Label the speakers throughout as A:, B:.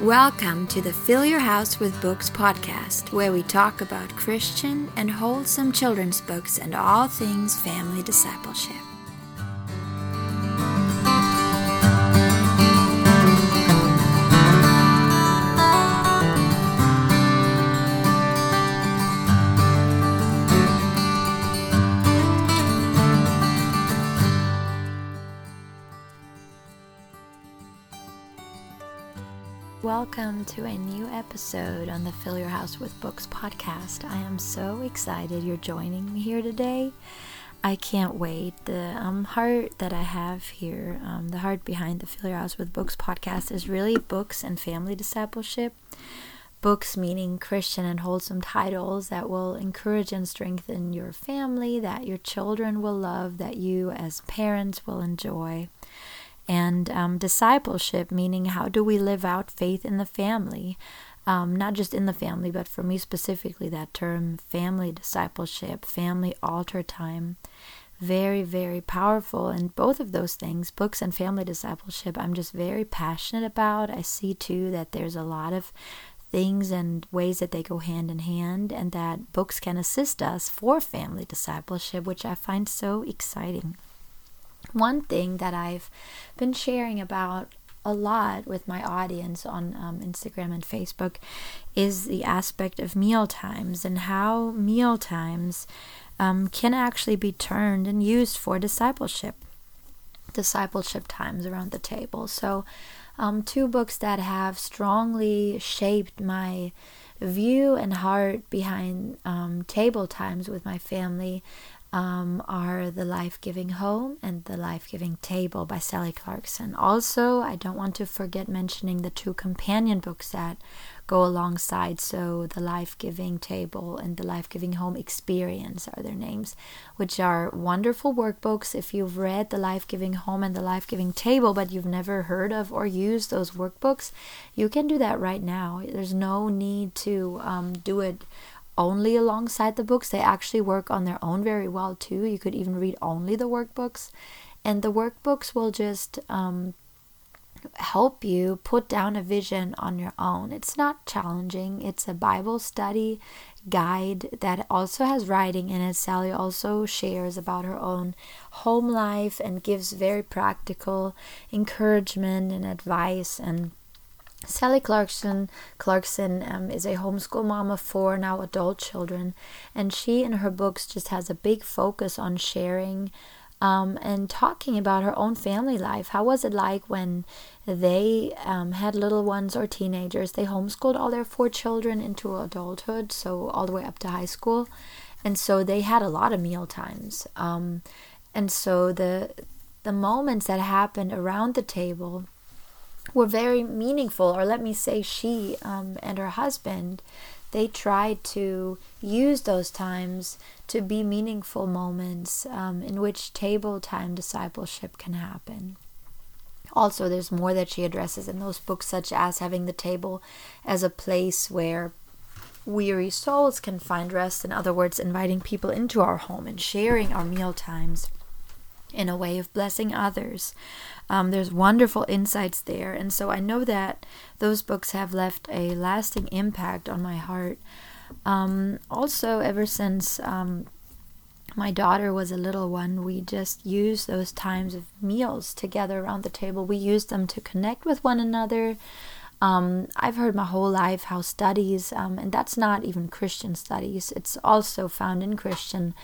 A: Welcome to the Fill Your House with Books podcast, where we talk about Christian and wholesome children's books and all things family discipleship. Welcome to a new episode on the Fill Your House with Books podcast. I am so excited you're joining me here today. I can't wait. The um, heart that I have here, um, the heart behind the Fill Your House with Books podcast, is really books and family discipleship. Books meaning Christian and wholesome titles that will encourage and strengthen your family, that your children will love, that you as parents will enjoy and um, discipleship, meaning how do we live out faith in the family? Um, not just in the family, but for me specifically, that term family discipleship, family altar time. Very, very powerful. And both of those things, books and family discipleship, I'm just very passionate about. I see too that there's a lot of things and ways that they go hand in hand, and that books can assist us for family discipleship, which I find so exciting. One thing that I've been sharing about a lot with my audience on um, Instagram and Facebook is the aspect of meal times and how meal times um, can actually be turned and used for discipleship. Discipleship times around the table. So, um, two books that have strongly shaped my view and heart behind um, table times with my family um, are The Life Giving Home and The Life Giving Table by Sally Clarkson. Also, I don't want to forget mentioning the two companion books that go alongside. So, The Life Giving Table and The Life Giving Home Experience are their names, which are wonderful workbooks. If you've read The Life Giving Home and The Life Giving Table, but you've never heard of or used those workbooks, you can do that right now. There's no need to um, do it only alongside the books. They actually work on their own very well too. You could even read only the workbooks, and the workbooks will just um, help you put down a vision on your own. It's not challenging. It's a Bible study guide that also has writing in it. Sally also shares about her own home life and gives very practical encouragement and advice and Sally Clarkson Clarkson um, is a homeschool mom of four now adult children, and she in her books just has a big focus on sharing um, and talking about her own family life. How was it like when they um, had little ones or teenagers? They homeschooled all their four children into adulthood, so all the way up to high school, and so they had a lot of meal times. Um, and so the the moments that happened around the table were very meaningful, or let me say, she um, and her husband, they tried to use those times to be meaningful moments um, in which table time discipleship can happen. Also, there's more that she addresses in those books, such as having the table as a place where weary souls can find rest. In other words, inviting people into our home and sharing our meal times in a way of blessing others. Um, there's wonderful insights there. And so I know that those books have left a lasting impact on my heart. Um, also, ever since um, my daughter was a little one, we just used those times of meals together around the table. We used them to connect with one another. Um, I've heard my whole life how studies, um, and that's not even Christian studies, it's also found in Christian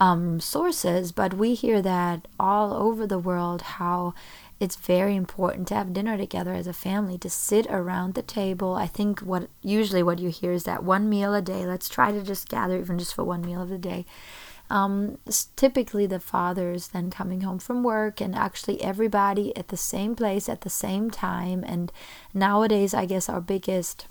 A: um, sources, but we hear that all over the world how it's very important to have dinner together as a family to sit around the table. I think what usually what you hear is that one meal a day. Let's try to just gather even just for one meal of the day. Um, typically the fathers then coming home from work and actually everybody at the same place at the same time. And nowadays i guess our biggest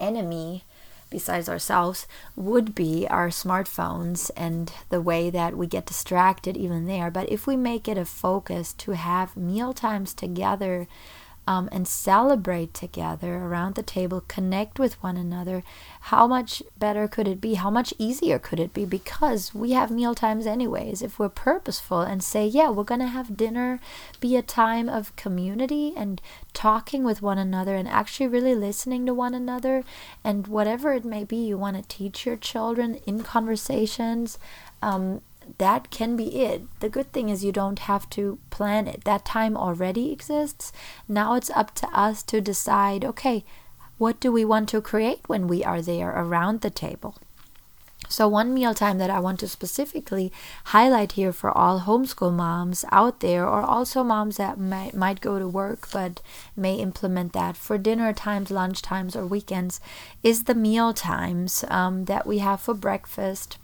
A: enemy besides ourselves would be our smartphones and the way that we get distracted even there. But if we make it a focus to have meal times together, um, and celebrate together around the table, connect with one another, how much better could it be? How much easier could it be? Because we have meal times anyways. If we're purposeful and say, yeah, we're going to have dinner, be a time of community and talking with one another and actually really listening to one another, and whatever it may be you want to teach your children in conversations. Um, that can be it. The good thing is you don't have to plan it. That time already exists. Now it's up to us to decide okay, what do we want to create when we are there around the table? So, one mealtime that I want to specifically highlight here for all homeschool moms out there, or also moms that might, might go to work but may implement that for dinner times, lunch times, or weekends, is the meal times um, that we have for breakfast,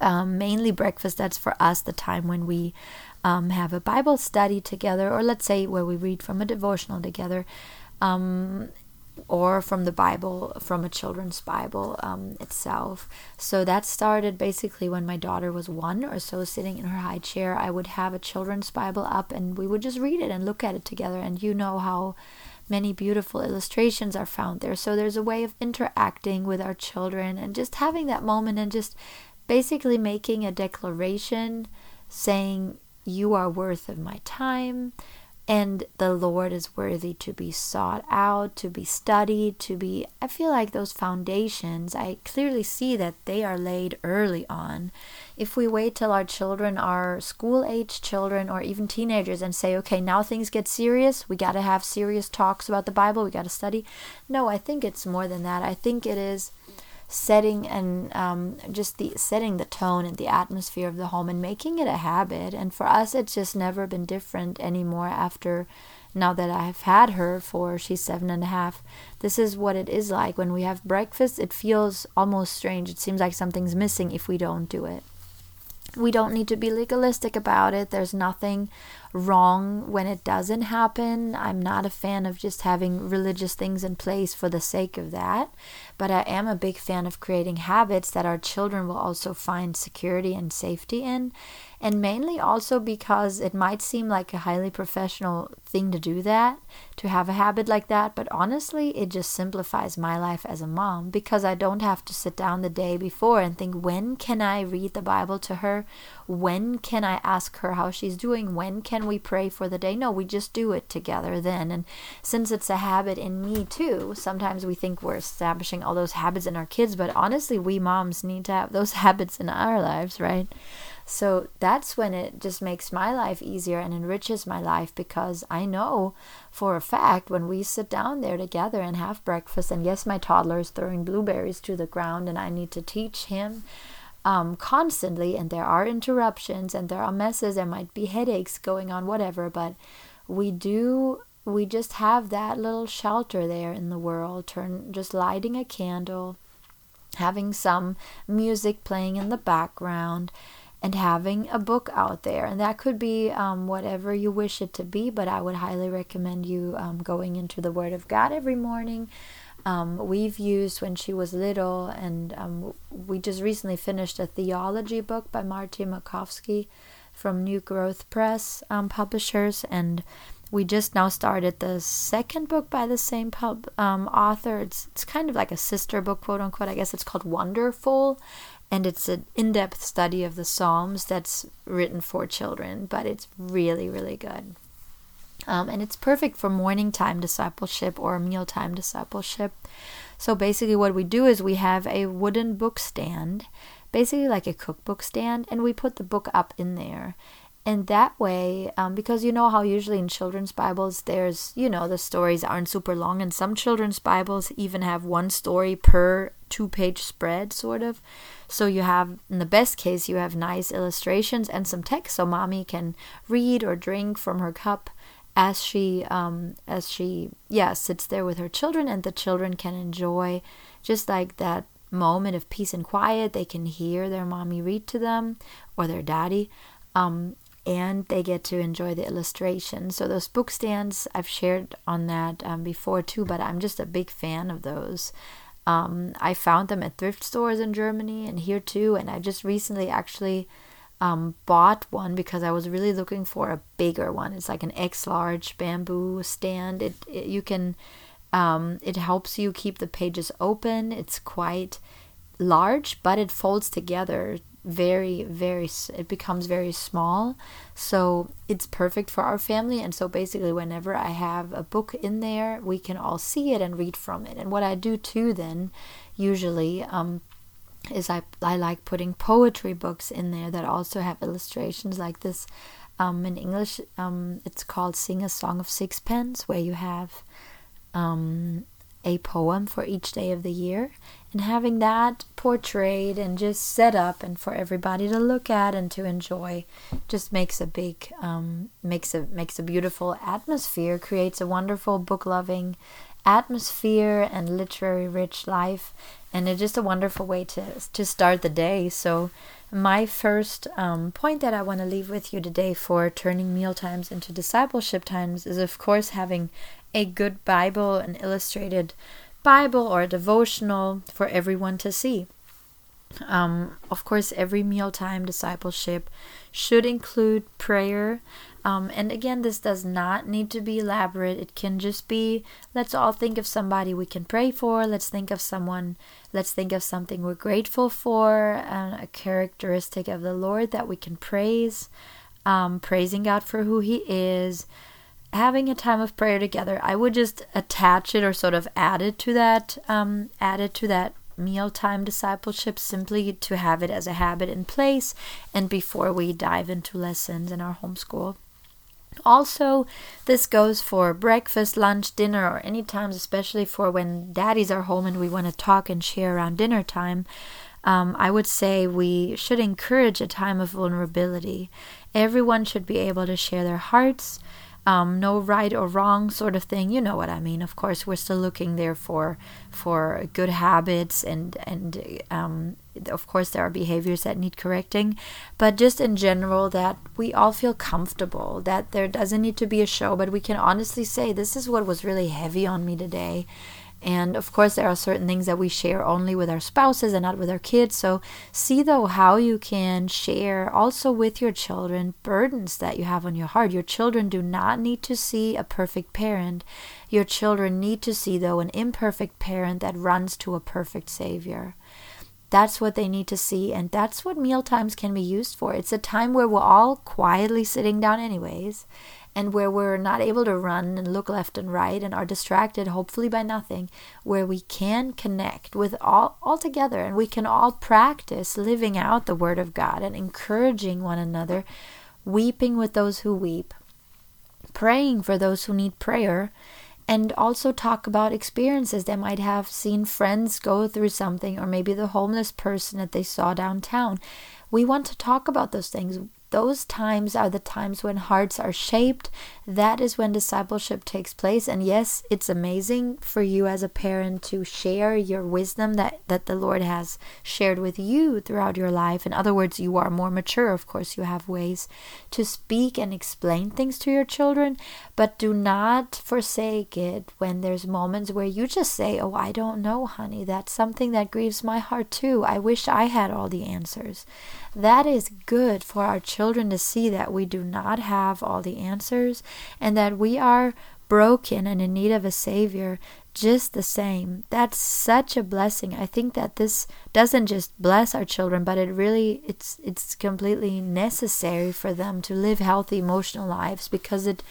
A: um, mainly breakfast. That's for us the time when we um, have a Bible study together, or let's say where we read from a devotional together. Um, or from the Bible, from a children's Bible um, itself. So that started basically when my daughter was one or so, sitting in her high chair. I would have a children's Bible up and we would just read it and look at it together. And you know how many beautiful illustrations are found there. So there's a way of interacting with our children and just having that moment and just basically making a declaration saying, You are worth of my time, and the Lord is worthy to be sought out, to be studied, to be. I feel like those foundations, I clearly see that they are laid early on. If we wait till our children are school age children or even teenagers and say, okay, now things get serious, we got to have serious talks about the Bible, we got to study. No, I think it's more than that. I think it is setting and um, just the setting the tone and the atmosphere of the home and making it a habit. And for us, it's just never been different anymore after now that I've had her for she's seven and a half. This is what it is like when we have breakfast. It feels almost strange. It seems like something's missing if we don't do it. We don't need to be legalistic about it. There's nothing wrong when it doesn't happen. I'm not a fan of just having religious things in place for the sake of that, but I am a big fan of creating habits that our children will also find security and safety in and mainly also because it might seem like a highly professional thing to do that, to have a habit like that, but honestly, it just simplifies my life as a mom because I don't have to sit down the day before and think, when can I read the Bible to her? When can I ask her how she's doing? When can we pray for the day? No, we just do it together then. And since it's a habit in me too, sometimes we think we're establishing all those habits in our kids, but honestly, we moms need to have those habits in our lives, right? So that's when it just makes my life easier and enriches my life because I know for a fact when we sit down there together and have breakfast, and yes, my toddler is throwing blueberries to the ground, and I need to teach him um, constantly, and there are interruptions and there are messes, there might be headaches going on, whatever, but we do we just have that little shelter there in the world turn just lighting a candle having some music playing in the background and having a book out there. And that could be um, whatever you wish it to be, but I would highly recommend you um, going into the Word of God every morning. Um, we've used when she was little, and um, we just recently finished a theology book by Martin Machowski from New Growth Press um, publishers, and we just now started the second book by the same pub um, author. It's it's kind of like a sister book, quote unquote. I guess it's called Wonderful, and it's an in-depth study of the psalms that's written for children but it's really really good um, and it's perfect for morning time discipleship or mealtime discipleship. So basically what we do is we have a wooden book stand basically like a cookbook stand and we put the book up in there. And that way um, because you know how usually in children's bibles there's you know the stories aren't super long and some children's bibles even have one story per two page spread sort of. So you have in the best case you have nice illustrations and some text so mommy can read or drink from her cup as she um as she yeah sits there with her children and the children can enjoy just like that moment of peace and quiet they can hear their mommy read to them or their daddy um, and they get to enjoy the illustration. So those book stands, I've shared on that um, before too, but I'm just a big fan of those. Um, I found them at thrift stores in Germany and here too, and I just recently actually um, bought one because I was really looking for a bigger one. It's like an X large bamboo stand. It, it you can um, it helps you keep the pages open. It's quite large, but it folds together very very it becomes very small so it's perfect for our family and so basically whenever i have a book in there we can all see it and read from it and what i do too then usually um, is I, I like putting poetry books in there that also have illustrations like this. Um, in English, um, it's called Sing a Song of Sixpence, where you have um, a poem for each day of the year. And having that portrayed and just set up and for everybody to look at and to enjoy just makes a big, um, makes a, makes a beautiful atmosphere, creates a wonderful book loving atmosphere and literary rich life and it's just a wonderful way to to start the day. So my first um, point that i want to leave with you today for turning meal times into discipleship times is of course having a good bible an illustrated bible or a devotional for everyone to see. Um, of course every mealtime discipleship should include prayer um, and again, this does not need to be elaborate. It can just be let's all think of somebody we can pray for. Let's think of someone, let's think of something we're grateful for, uh, a characteristic of the Lord that we can praise, um, praising God for who He is. Having a time of prayer together, I would just attach it or sort of add it to that, um, add it to that mealtime discipleship simply to have it as a habit in place and before we dive into lessons in our homeschool. Also, this goes for breakfast, lunch, dinner, or any times, especially for when daddies are home and we want to talk and share around dinner time. Um, I would say we should encourage a time of vulnerability. Everyone should be able to share their hearts, um, no right or wrong sort of thing. You know what I mean. Of course, we're still looking there for for good habits and and um, of course there are behaviors that need correcting, but just in general that we all feel comfortable. That there doesn't need to be a show, but we can honestly say this is what was really heavy on me today and of course, there are certain things that we share only with our spouses and not with our kids. So, see though how you can share also with your children burdens that you have on your heart. Your children do not need to see a perfect parent. Your children need to see, though, an imperfect parent that runs to a perfect Savior. That's what they need to see, and that's what meal times can be used for. It's a time where we're all quietly sitting down, anyways, and where we're not able to run and look left and right and are distracted hopefully by nothing where we can connect with all all together and we can all practice living out the word of God and encouraging one another weeping with those who weep praying for those who need prayer and also talk about experiences they might have seen friends go through something or maybe the homeless person that they saw downtown. We want to talk about those things those times are the times when hearts are shaped. That is when discipleship takes place. And yes, it's amazing for you as a parent to share your wisdom that, that the Lord has shared with you throughout your life. In other words, you are more mature. Of course, you have ways to speak and explain things to your children, but do not forsake it when there's moments where you just say, Oh, I don't know, honey. That's something that grieves my heart too. I wish I had all the answers. That is good for our children to see that we do not have all the answers and that we are broken and in need of a Savior just the same. That's such a blessing. I think that this doesn't just bless our children, but it really it's it's completely necessary for them to live healthy emotional lives because it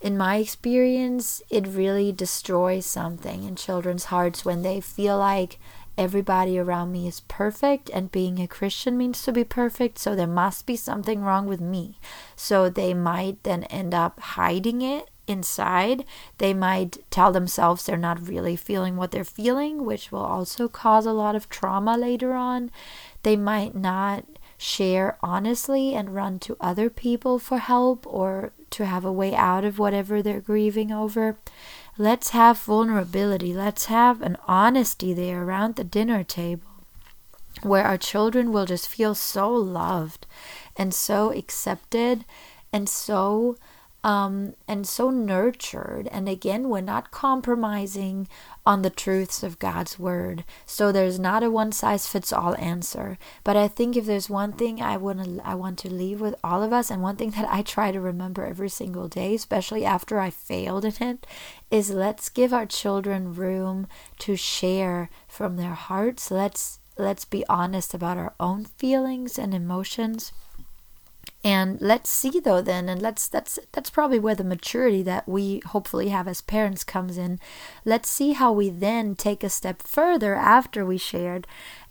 A: in my experience it really destroys something in children's hearts when they feel like everybody around me is perfect and being a Christian means to be perfect, so there must be something wrong with me. So they might then end up hiding it inside. They might tell themselves they're not really feeling what they're feeling, which will also cause a lot of trauma later on. They might not share honestly and run to other people for help or to have a way out of whatever they're grieving over. Let's have vulnerability. Let's have an honesty there around the dinner table where our children will just feel so loved and so accepted and so um, and so nurtured. And again, we're not compromising on the truths of God's word. So there's not a one size fits all answer. But I think if there's one thing I want I want to leave with all of us, and one thing that I try to remember every single day, especially after I failed in it, is let's give our children room to share from their hearts. Let's let's be honest about our own feelings and emotions and let's see though then and let's that's that's probably where the maturity that we hopefully have as parents comes in. Let's see how we then take a step further after we shared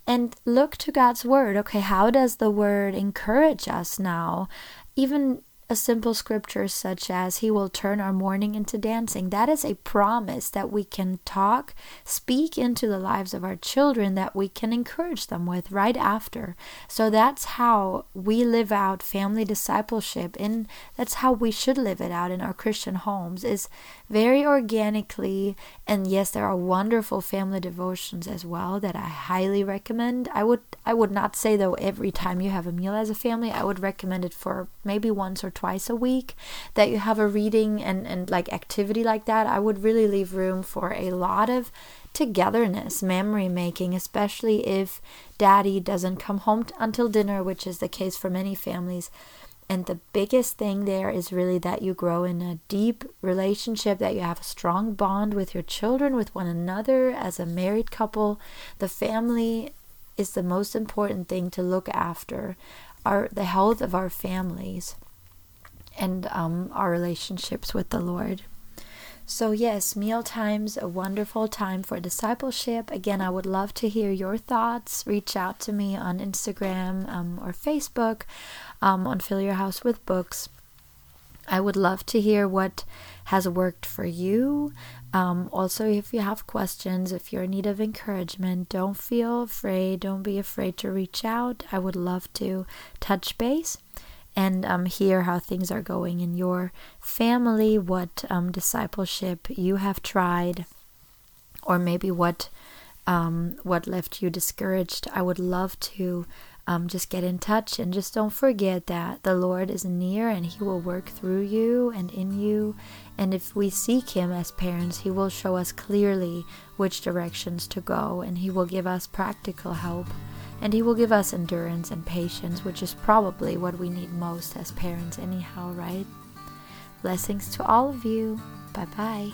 A: and look to God's word. Okay how does the word encourage us now? Even a simple scripture such as He will turn our mourning into dancing. That is a promise that we can talk, speak into the lives of our children that we can encourage them with right after. So that's how we live out family discipleship and that's how we should live it out in our Christian homes is very organically and yes there are wonderful family devotions as well that I highly recommend. I would I would not say though every time you have a meal as a family, I would recommend it for maybe once or twice a week that you have a reading and, and like activity like that, I would really leave room for a lot of togetherness, memory making, especially if daddy doesn't come home t- until dinner, which is the case for many families. And the biggest thing there is really that you grow in a deep relationship, that you have a strong bond with your children, with one another as a married couple. The family is the most important thing to look after. Our the health of our families and um, our relationships with the Lord. So, yes, meal times a wonderful time for discipleship. Again, I would love to hear your thoughts. Reach out to me on Instagram um, or Facebook um, on Fill Your House with Books. I would love to hear what has worked for you. Um, also, if you have questions, if you're in need of encouragement, don't feel afraid. Don't be afraid to reach out. I would love to touch base and um, hear how things are going in your family, what um, discipleship you have tried, or maybe what um, what left you discouraged. I would love to um, just get in touch and just don't forget that the Lord is near and He will work through you and in you. And if we seek Him as parents, He will show us clearly which directions to go and He will give us practical help and He will give us endurance and patience, which is probably what we need most as parents, anyhow, right? Blessings to all of you. Bye bye.